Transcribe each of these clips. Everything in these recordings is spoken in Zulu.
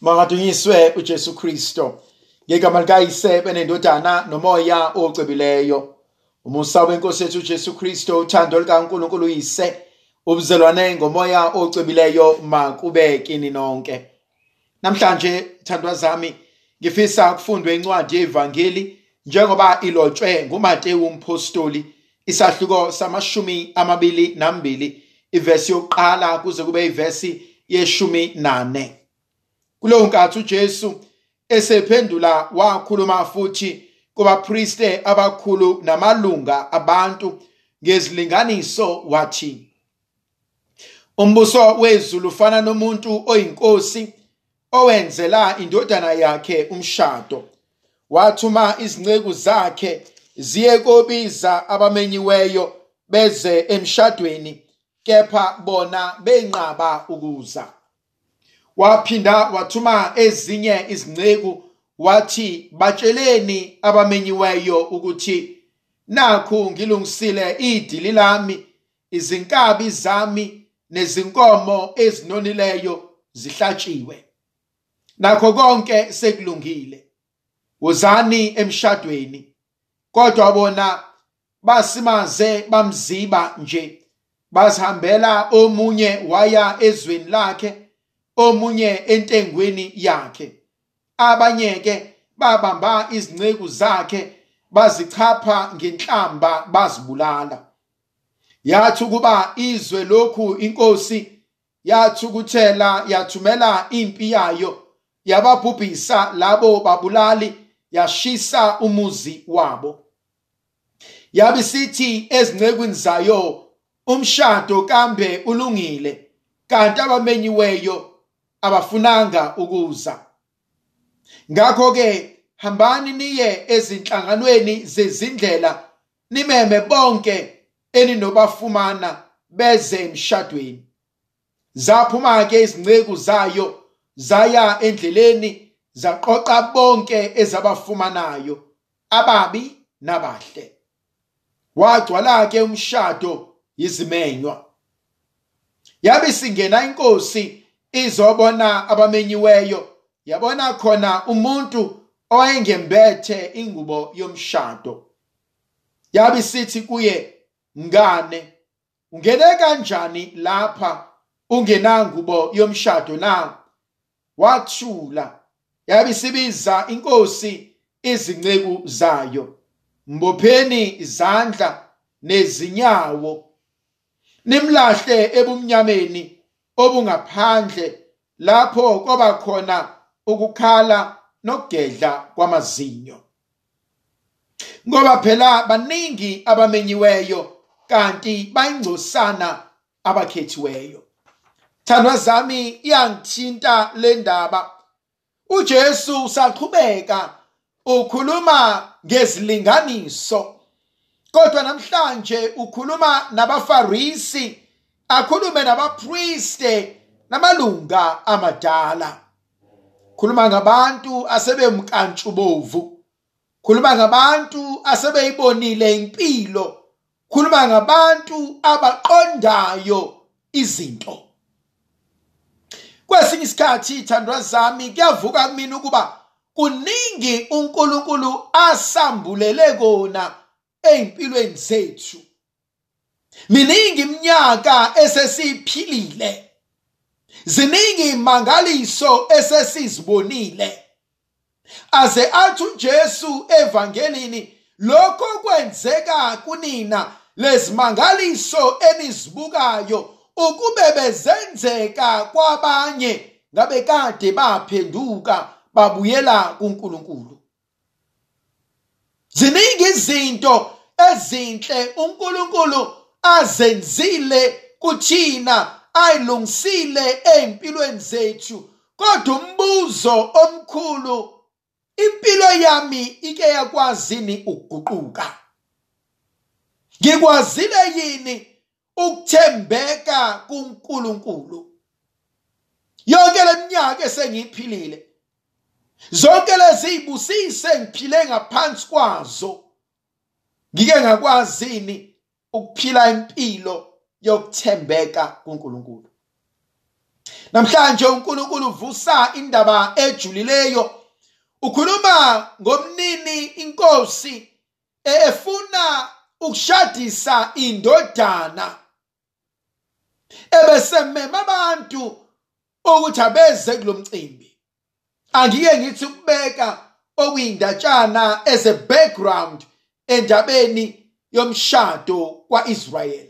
Mangadunyiswe uJesu Kristo. Ngegama likayise benendodana nomoya ocebileyo. Umusa wenkosi yethu uJesu Kristo, uthando likaNkulunkulu uyise, ubuzalwane ngomoya ocebileyo makube kini nonke. Namhlanje thandwa zami ngifisa kufundwe incwadi yevangeli njengoba ilotshwe nguMateyu umpostoli isahluko samashumi amabili nambili ivesi yokuqala kuze kube ivesi yeshumi nane. Kuleyo nkathi uJesu esephendula wakhuluma futhi kubapriste abakhulu namalunga abantu ngezilinganiso wathi umbuso wezulu ufana nomuntu oyinkosi owenzela indodana yakhe umshado. Wathuma izinceku zakhe ziye kobiza abamenyiweyo beze emshadweni kepha bona benqaba ukuza. Waphinda wathuma ezinye izinceku wathi batsheleni abamenyiweyo ukuthi nakhu ngilungisile idili lami izinkabi zami nezinkomo ezinonileyo zihlatshiwe. Nakho konke sekulungile. Wozani emshadweni kodwa bona basimaze bamziba nje bazihambela omunye waya ezweni lakhe omunye entengweni yakhe. Abanye ke babamba izinceku zakhe bazichapha ngenhlamba bazibulala. Yathi ukuba izwe lokhu inkosi yathukuthela yathumela impi yayo yababhubhisa labo babulali yashisa umuzi wabo. Yabisithi ezincekweni zayo umshado kambe ulungile kanti abamenyiweyo abafunanga ukuza. Ngakho ke hambani niye ezinhlanganweni zezindlela nimeme bonke eninobafumana beze emshadweni. Zaphuma ke izinceku zayo zaya endleleni zaqoqa bonke ezabafumanayo ababi nabahle. Wagcwala ke umshado yizimenywa. Yabe singena inkosi izobona abamenyiweyo. Yabona khona umuntu owayengembethe ingubo yomshado. Yabe sithi kuye ngane ungene kanjani lapha? Ungenangubo yomshado na? Wathula. Yabe sibiza inkosi izinceku zayo mbopheni izandla nezinyawo nimlahle ebumnyameni obungaphandle lapho kwaba khona ukukhala nokugedla kwamazinyo. Ngoba phela baningi abamenyiweyo kanti bayingcosana abakhethiweyo. Thandwa zami iyangithinta le ndaba. uJesu usaqhubeka ukhuluma ngezilinganiso kodwa namhlanje ukhuluma nabafarisi akhulume nabapriste namalunga amadala. Khuluma ngabantu asebemkantshubovu. Khuluma ngabantu asebeyibonile impilo. Khuluma ngabantu abaqondayo izinto. Kwesinye isikhathi thandwa zami kuyavuka kumina ukuba kuningi uNkulunkulu asambulele kona ezimpilweni zethu. Miningi iminyaka esesiphilile. Ziningi imangaliso esesizibonile. Aze athi uJesu evangelini lokho kwenzeka kunina lezimangaliso enizibukayo ukube bezenzeka kwabanye ngabe kade baphenduka babuyela kuNkulunkulu. Ziningi izinto ezinhle uNkulunkulu azenzile kuthina ayilungisile ezimpilweni zethu. Kodwa umbuzo omkhulu impilo yami ike yakwazini ukuguquka? Ngikwazile yini ukuthembeka kuNkulunkulu? Yonke leminyaka esengiphilile zonke lezi zibusise ngiphile ngaphansi kwazo ngike ngakwazini ukuphila impilo yokuthembeka kuNkulunkulu. Namhlanje uNkulunkulu uvusa indaba ejulileyo. Ukhuluma ngomnini inkosi efuna ukushadisa indodana ebesemema abantu ukuthi abeze kulomcimbi angike ngithi ukubeka okuyindatshana as a background endabeni yomshado kwaIsrael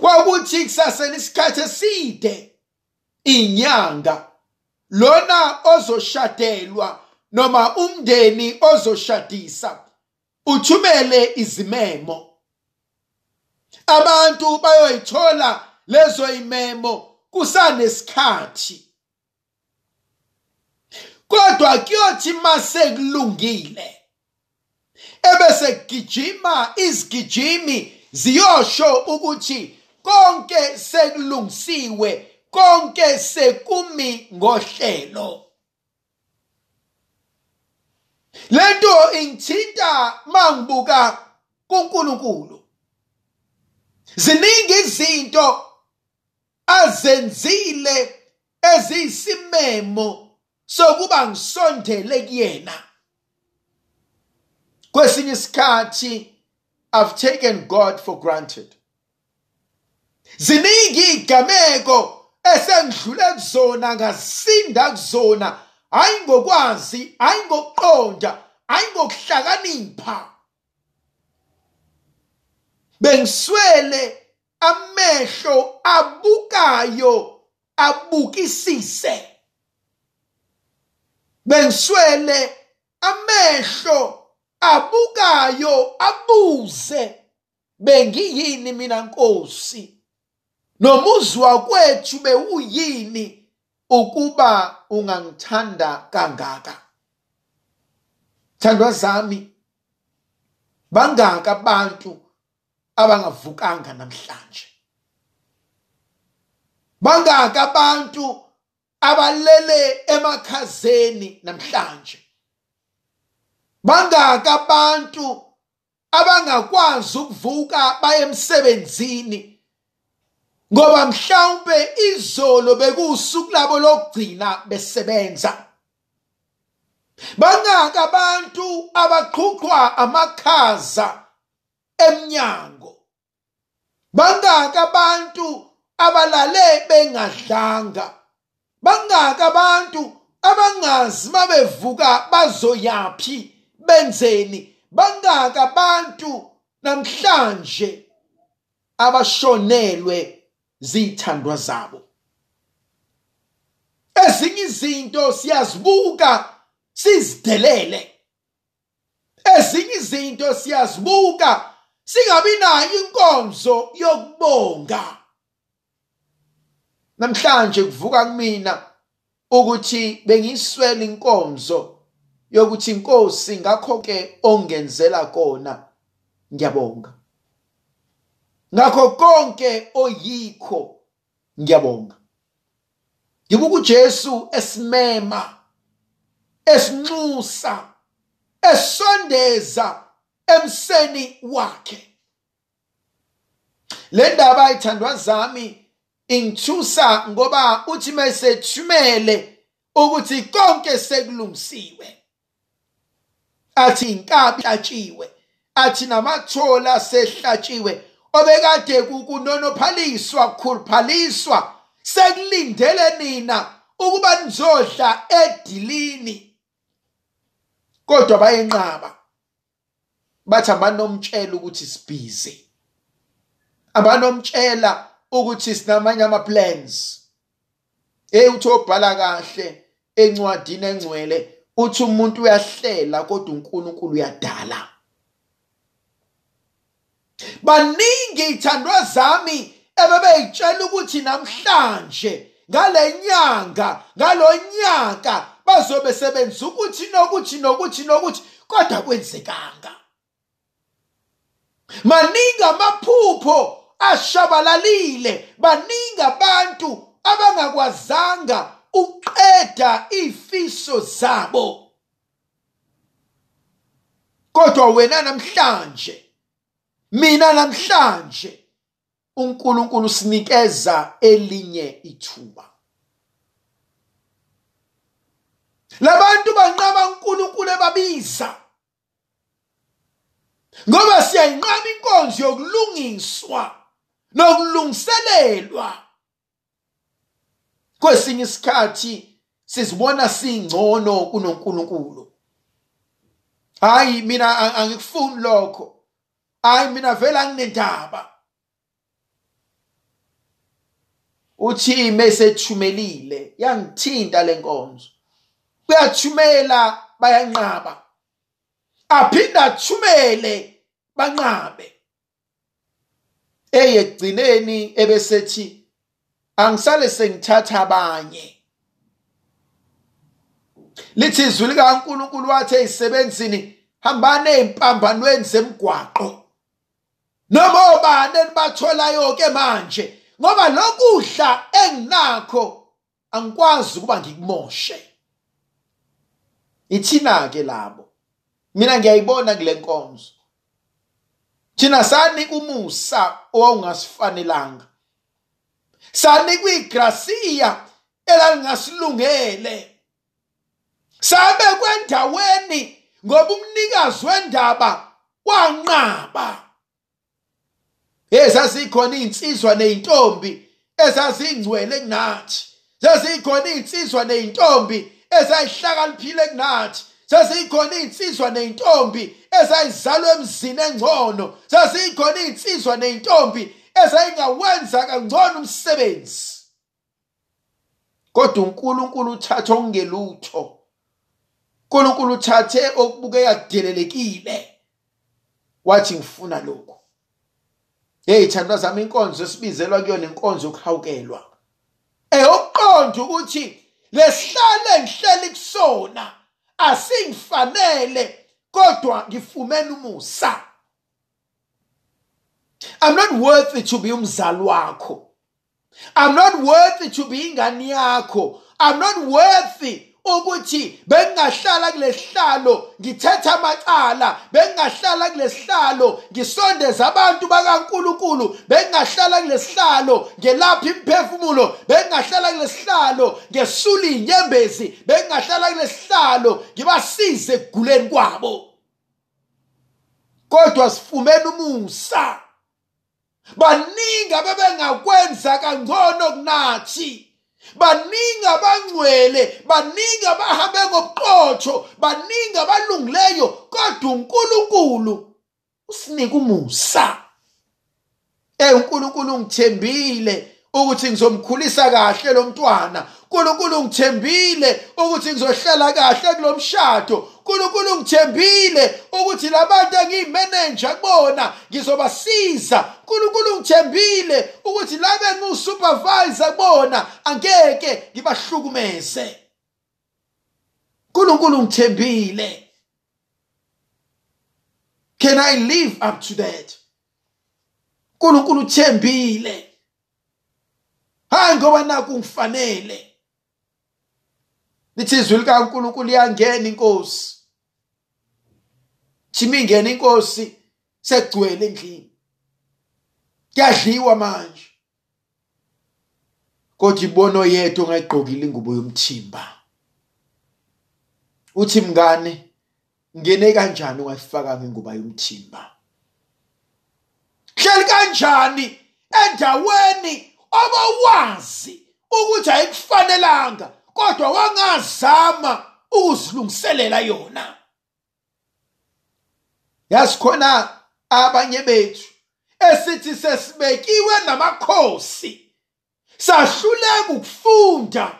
kwakuthi kusasena isikhathi eside inyanga lona ozoshadelwa noma umndeni ozoshadisa uthumele izimemo. Abantu bayoyithola lezo imemo kusanesikhathi. Kodwa kuyothi mase kulungile ebese kugijima izigijimi ziyosho ukuthi konke sekulungisiwe konke sekumi ngohlelo. Lento ingithinta mangibuka kuNkulunkulu. Ziningi izinto azenzile eziyisimemo sokuba ngisondele kuyena. Kwesinye isikhathi i've taken god for granted. Ziningi igameko esengidlule kuzona ngasinda kuzona. Hayi ngokwazi hayi ngokuqonda hayi ngokuhlakanipha. Bengiswele amehlo abukayo abukisise. Bengiswele amehlo abukayo abuze. Bengiyini mina Nkosi? Nomuzwa kwethu bewuyini ukuba ungangithanda kangaka? Thandwa zami bangaka abantu abangavukanga namhlanje. Bangaka abantu abalele emakhazeni namhlanje. Bangaka abantu abangakwazi ukuvuka baye emsebenzini ngoba mhlawumbe izolo bekusuku labo lokugcina besebenza. Bangaka abantu abaqhuqwa amakhaza emnyango. Bangaka abantu abalale bengadlanga. Bangaka abantu abangazi mabevuka bazoyaphi benzeni bangaka abantu namhlanje abashonelwe zithandwa zabo. Ezinye izinto siyazibuka sizidelele ezinye izinto siyazibuka singabi nayo inkonzo yokubonga. Namhlanje kuvuka kumina ukuthi bengiswele inkonzo yokuthi inkosi ngakho ke ongenzela kona. Ngiyabonga. Ngakho konke oyikho ngiyabonga. Ngibuka uJesu esimema esinxusa esondeza emseni wakhe. Le ndaba ayithandwa zami ingithusa ngoba uthi mesethumele ukuthi konke sekulungisiwe. Athi inkabi ihlatshiwe athi namathola sehlatshiwe obekade kukunonophaliswa kukhuluphaliswa sekulindele nina ukuba nizodla edilini. Kodwa bayenqaba bathi abanomtshela ukuthi sibhizi abanomtshela ukuthi sinamanye ama-plans. Hey uthi obhala kahle encwadini engcwele uthi umuntu uyahlela kodwa uNkulunkulu uyadala. Baningi ithandwa zami ebebeyitshela ukuthi namhlanje ngale nyanga ngalonyaka bazobe sebenza ukuthi nokuthi nokuthi nokuthi kodwa kwenzekanga maningi amaphupho ashabalalile baningi abantu abangakwazanga uqeda ifiso zabo. Kodwa wena namhlanje mina namhlanje uNkulunkulu usinikeza elinye ithuba. Labantu banqaba uNkulunkulu ebabiza. Ngoba siyayinqaba inkonzo yokulungiswa nokulungiselelwa. Kwesinye isikhathi sizibona singcono kunoNkulunkulu. Hayi mina angikufuni lokho. Hayi mina vele anginendaba. Uthi mesethumelile yangithinta lenkonzo uyathumela bayanqaba. Aphinda athumele banqabe. Eyegcineni ebesethi angisale sengithatha abanye lithi izwi likaNkulunkulu wathi eyisebenzini hambane empambanweni zemgwaqo. Noma obani enibatholayo ke manje? Ngoba lokudla enginakho angikwazi ukuba ngikumoshe ithina ke labo mina ngiyayibona kule nkonzo. Thina sanika umusa owawungasifanelanga. Sanikwa igrasiya elalingasilungele sabe kwendaweni ngoba umnikazi wendaba wanqaba. Ezazikhona izinsizwa nezintombi ezazingcwele kunathi. Zazikhona izinsizwa nezintombi ezayihlakaniphile kunathi. Zazikhona izinsizwa nezintombi ezayizalwa emzini engcono. Zazikhona izinsizwa nezintombi ezayingawenza kangcono umsebenzi. Kodwa uNkulunkulu uthatha okungelutho. uNkulunkulu uthathe okubukeka kudelelekile wathi ngifuna lokho hey thandwa zami inkonzo esibizelwa kuyona inkonzo yokuhawukelwa. Eh okuqonda ukuthi lesihlalo engihleli kusona asingifanele kodwa ngifumene umusa. I'm not worthy to be umzali wakho. I'm not worthy to be ingane yakho. I'm not worthy ukuthi bengingahlala kulesihlalo ngithetha amacala bengingahlala kulesihlalo ngisondeza abantu bakaNkuluNkulu bengingahlala kulesihlalo ngelapha imphefumulo bengingahlala kulesihlalo ngesula inyembezi bengingahlala kulesihlalo ngibasize ekuguleni kwabo. Kodwa sifumene umusa. Baningi abebengakwenza kangcono kunathi. Baningi abangcwele baningi abahambe ngobuqotho baningi abalungileyo kodwa uNkulunkulu usinika umusa. Eh uNkulunkulu ngithembile ukuthi ngizomkhulisa kahle lo mntwana. uNkulunkulu ngithembile ukuthi ngizohlala kahle kulomshado uNkulunkulu ngithembile ukuthi labantu engiyimeneja kubona ngizobasiza. uNkulunkulu ngithembile ukuthi labe ngiwusupervisor kubona angeke ngibahlukumeze. uNkulunkulu ngithembile. Can i live up to that? uNkulunkulu uthembile hayi ngoba naku ngifanele. Lithi izwi likaNkulunkulu liyangena inkosi. Thimi ingena inkosi sekugcwele endlini. Kuyadliwa manje. Kodwa ibono yethu ongayigqokile ingubo yomthimba. Uthi mngane ngene kanjani ungayifakanga inguba yomthimba? Hleli kanjani endaweni obawazi ukuthi ayikufanelanga kodwa wangazama ukuzilungiselela yona. Yasikhona abanye bethu esithi sesibekiwe namakhosi sahluleka ukufunda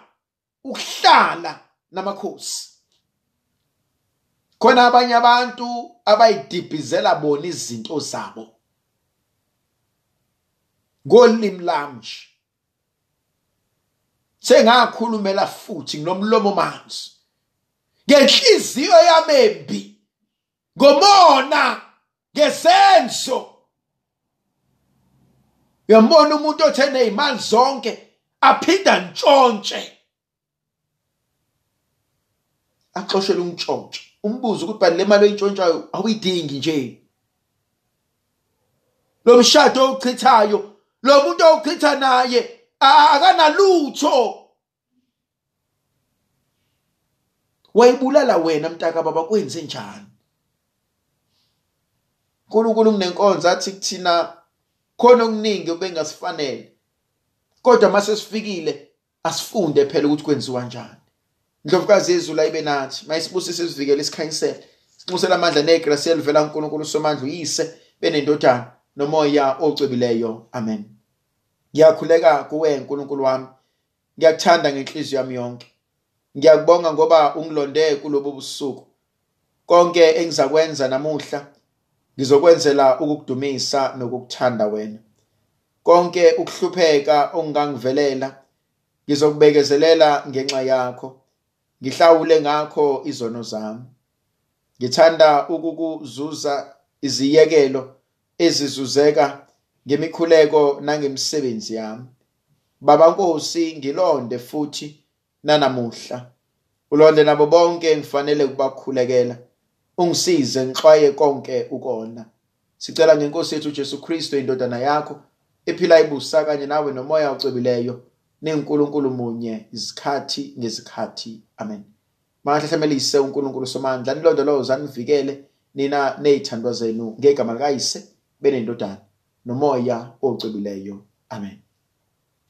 ukuhlala namakhosi. Khona abanye abantu abayidibhizela bona izinto zabo. Ngolimi lami sengakhulumela futhi nginomlomo manzi. Ngenhliziyo yami embi ngomona ngesenzo uyambona umuntu othe nezimali zonke aphinda ntshontshe? Axoshele umtshontshe. Umbuzo ukuthi bani le mali oyintshontshayo? Awuyidingi nje. Lo mshado owuchithayo lo muntu owuchitha naye akanalutho. Wayibulala wena mntaka baba kwenze njani uNkulunkulu kunenkonzo athi kuthina khona okuningi obengasifanele. Kodwa mase sifikile asifunde phela ukuthi kwenziwa njani. Ndlovukazi yezulu ayibe nathi mayisibusise sivikele isikhanyisele sinxusela amandla negrace elivela kuNkulunkulu somandla uyise benendodana nomoya ocwebileyo amen. Ngiyakhuleka kuwe uNkulunkulu wami. Ngiyakuthanda ngenhliziyo yami yonke. Ngiyakubonga ngoba ungilonde kulobo busuku. Konke engizakwenza namuhla ngizokwenzela ukukudumisa nokukuthanda wena. Konke ukuhlupheka ongangivelela ngizokubekezelela ngenxa yakho. Ngihlawule ngakho izono zami. Ngithanda ukukuzuza iziyekelo ezizuzeka ngemikhuleko nangemisebenzi yami. Baba nkosi ngilonde futhi nanamuhla. Ulonde nabo bonke ngifanele ukubakhulekela. Ungisize ngixwaye konke ukona. Sicela ngenkosi yethu Jesu Kristu indodana yakho ephila ibusa kanye nawe nomoya ocwebileyo nenkulunkulu munye izikhathi ngezikhathi. Amen. Makahlehlemelise uNkulunkulu somandla nilondoloza nivikele nina nezithandwa zenu ngegama likayise benendodana nomoya ocwebileyo amen.